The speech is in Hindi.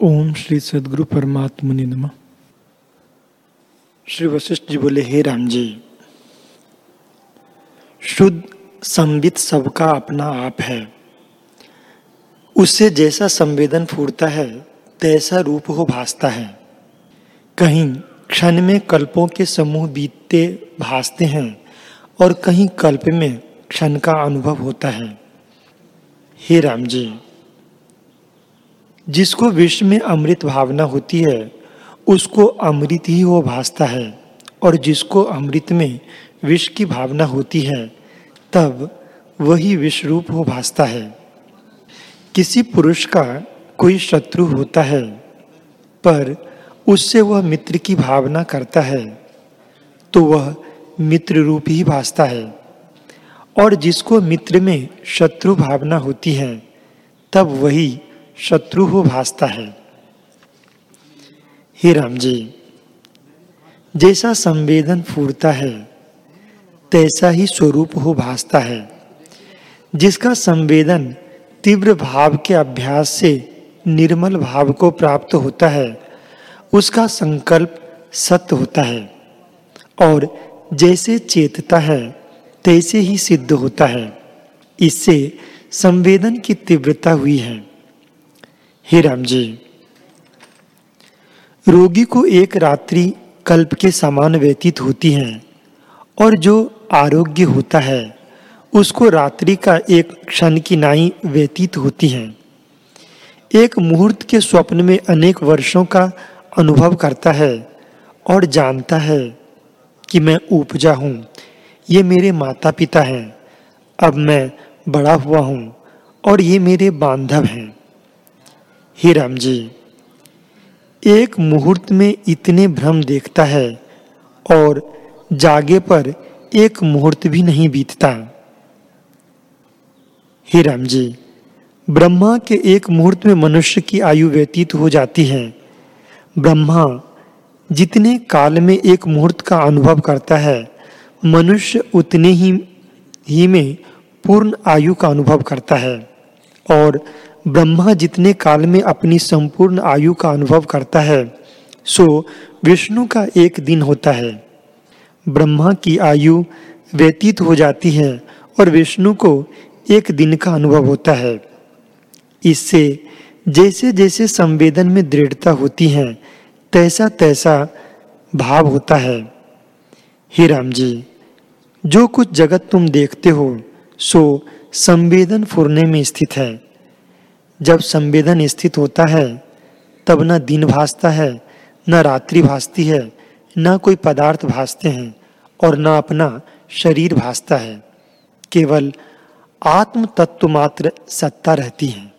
ओम श्री सदगुरु परमात्मा नमः। श्री वशिष्ठ जी बोले, हे राम जी, शुद्ध संबित सबका अपना आप है। उससे जैसा संवेदन फूटता है, तैसा रूप हो भासता है। कहीं क्षण में कल्पों के समूह बीतते भासते हैं, और कहीं कल्प में क्षण का अनुभव होता है। हे राम जी जिसको विश्व में अमृत भावना होती है, उसको अमृत ही वो भासता है, और जिसको अमृत में विष की भावना होती है, तब वही विश्व रूप हो भासता है। किसी पुरुष का कोई शत्रु होता है, पर उससे वह मित्र की भावना करता है तो वह मित्र रूप ही भासता है। और जिसको मित्र में शत्रु भावना होती है, तब वही शत्रु हो भासता है। हे राम जी, जैसा संवेदन फूरता है, तैसा ही स्वरूप हो भासता है, जिसका संवेदन तीव्र भाव के अभ्यास से निर्मल भाव को प्राप्त होता है, उसका संकल्प सत्य होता है, और जैसे चेतता है, तैसे ही सिद्ध होता है। इससे संवेदन की तीव्रता हुई है। हे राम जी, रोगी को एक रात्रि कल्प के समान व्यतीत होती है और जो आरोग्य होता है, उसको रात्रि का एक क्षण की नाई व्यतीत होती है। एक मुहूर्त के स्वप्न में अनेक वर्षों का अनुभव करता है और जानता है कि मैं उपजा हूँ, ये मेरे माता पिता हैं, अब मैं बड़ा हुआ हूँ और ये मेरे बांधव हैं। हे राम जी एक मुहूर्त में इतने भ्रम देखता है और जागे पर एक मुहूर्त भी नहीं बीतता। हे राम जी ब्रह्मा के एक मुहूर्त में मनुष्य की आयु व्यतीत हो जाती है। ब्रह्मा जितने काल में एक मुहूर्त का अनुभव करता है, मनुष्य उतने ही ही में पूर्ण आयु का अनुभव करता है। और ब्रह्मा जितने काल में अपनी संपूर्ण आयु का अनुभव करता है, सो विष्णु का एक दिन होता है। ब्रह्मा की आयु व्यतीत हो जाती है और विष्णु को एक दिन का अनुभव होता है। इससे जैसे जैसे संवेदन में दृढ़ता होती है तैसा तैसा भाव होता है। हे राम जी, जो कुछ जगत तुम देखते हो सो संवेदन फुरने में स्थित है। जब संवेदन स्थित होता है, तब न दिन भासता है, न रात्रि भासती है, न कोई पदार्थ भासते हैं और न अपना शरीर भासता है। केवल आत्म तत्व मात्र सत्ता रहती है।